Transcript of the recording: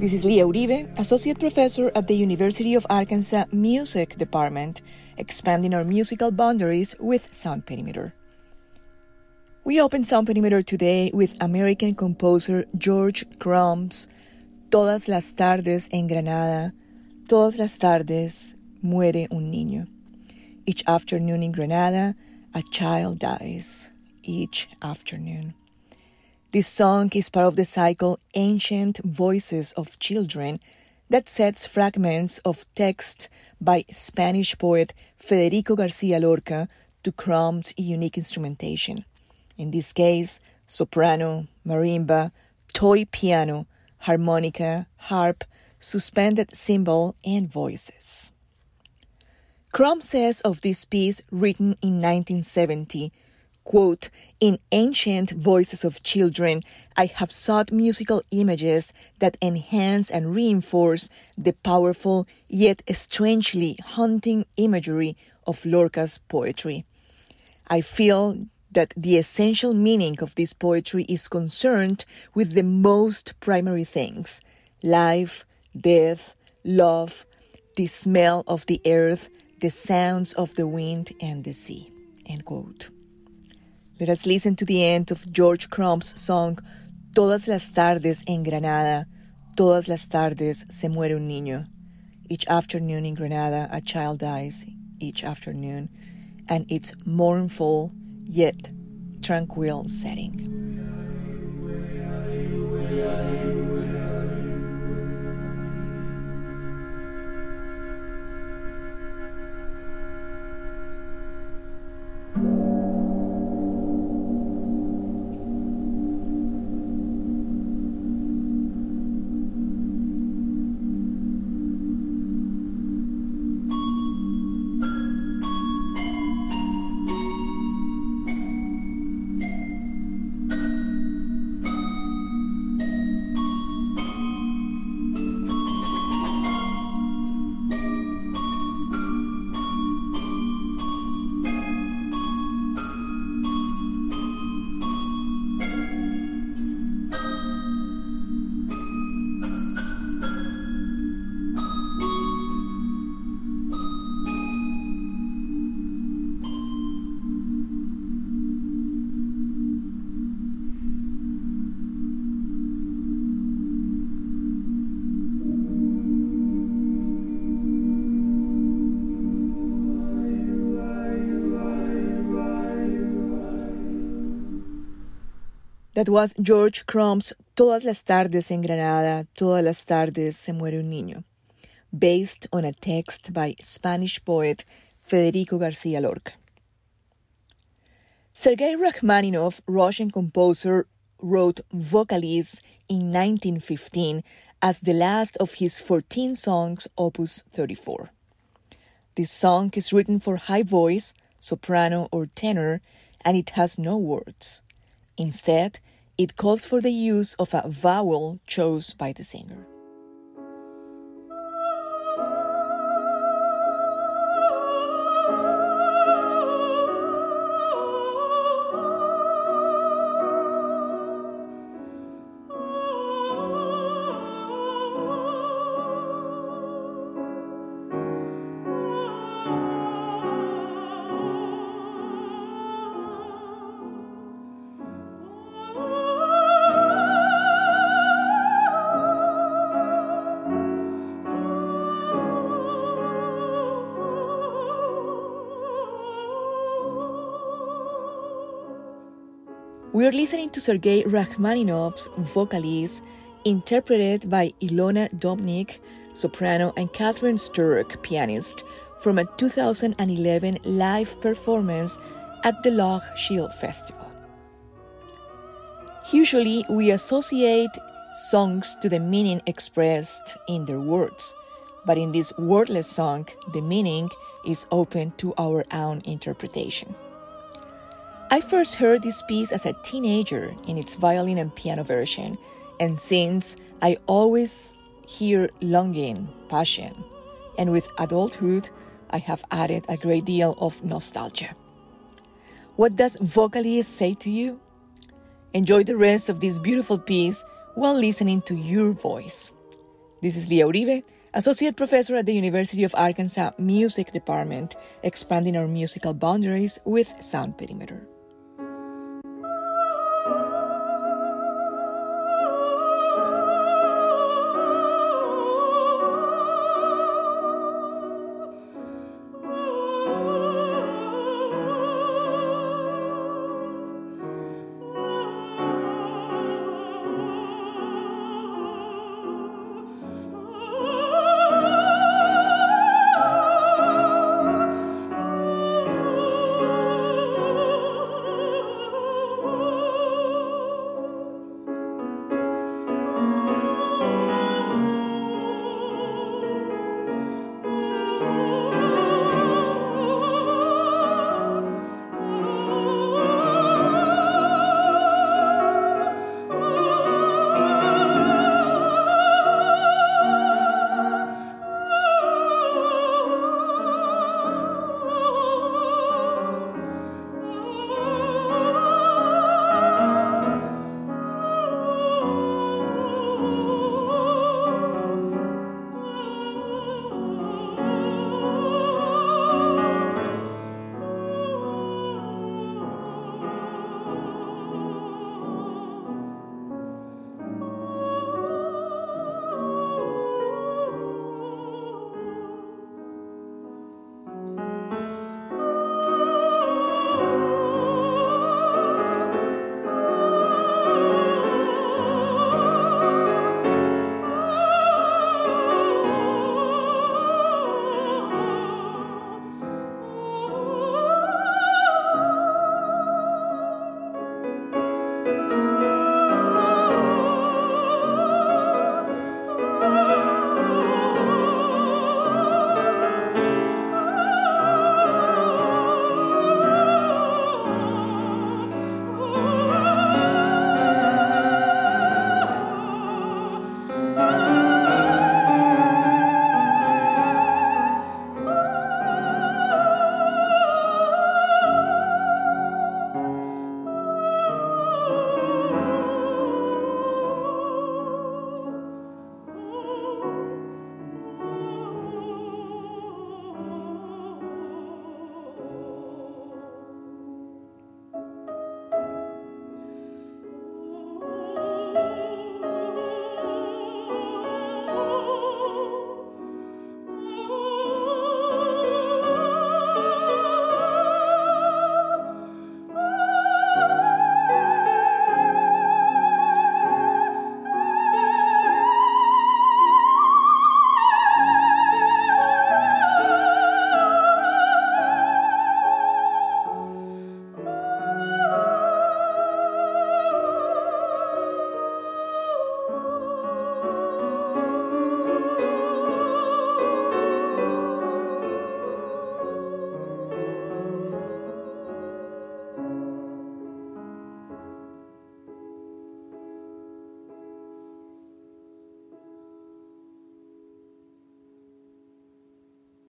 This is Lia Uribe, Associate Professor at the University of Arkansas Music Department, expanding our musical boundaries with Sound Perimeter. We open Sound Perimeter today with American composer George Crumb's Todas las tardes en Granada, todas las tardes muere un niño. Each afternoon in Granada, a child dies. Each afternoon. This song is part of the cycle Ancient Voices of Children that sets fragments of text by Spanish poet Federico Garcia Lorca to Crumb's unique instrumentation. In this case, soprano, marimba, toy piano, harmonica, harp, suspended cymbal, and voices. Crumb says of this piece written in 1970 Quote, in ancient voices of children, I have sought musical images that enhance and reinforce the powerful yet strangely haunting imagery of Lorca's poetry. I feel that the essential meaning of this poetry is concerned with the most primary things life, death, love, the smell of the earth, the sounds of the wind and the sea. End quote. Let us listen to the end of George Crumb's song Todas las tardes en Granada, todas las tardes se muere un niño. Each afternoon in Granada, a child dies each afternoon, and its mournful yet tranquil setting. That was George Crumb's Todas las tardes en Granada, todas las tardes se muere un niño, based on a text by Spanish poet Federico Garcia Lorca. Sergei Rachmaninoff, Russian composer, wrote Vocalise in 1915 as the last of his 14 songs, Opus 34. This song is written for high voice, soprano, or tenor, and it has no words. Instead, it calls for the use of a vowel chose by the singer. We are listening to Sergei Rachmaninoff's Vocalise, interpreted by Ilona Dobnik, soprano, and Catherine Sturck, pianist, from a 2011 live performance at the Loch Shiel Festival. Usually, we associate songs to the meaning expressed in their words, but in this wordless song, the meaning is open to our own interpretation. I first heard this piece as a teenager in its violin and piano version, and since I always hear longing, passion, and with adulthood, I have added a great deal of nostalgia. What does Vocalise say to you? Enjoy the rest of this beautiful piece while listening to your voice. This is Lia Uribe, Associate Professor at the University of Arkansas Music Department, expanding our musical boundaries with Sound Perimeter.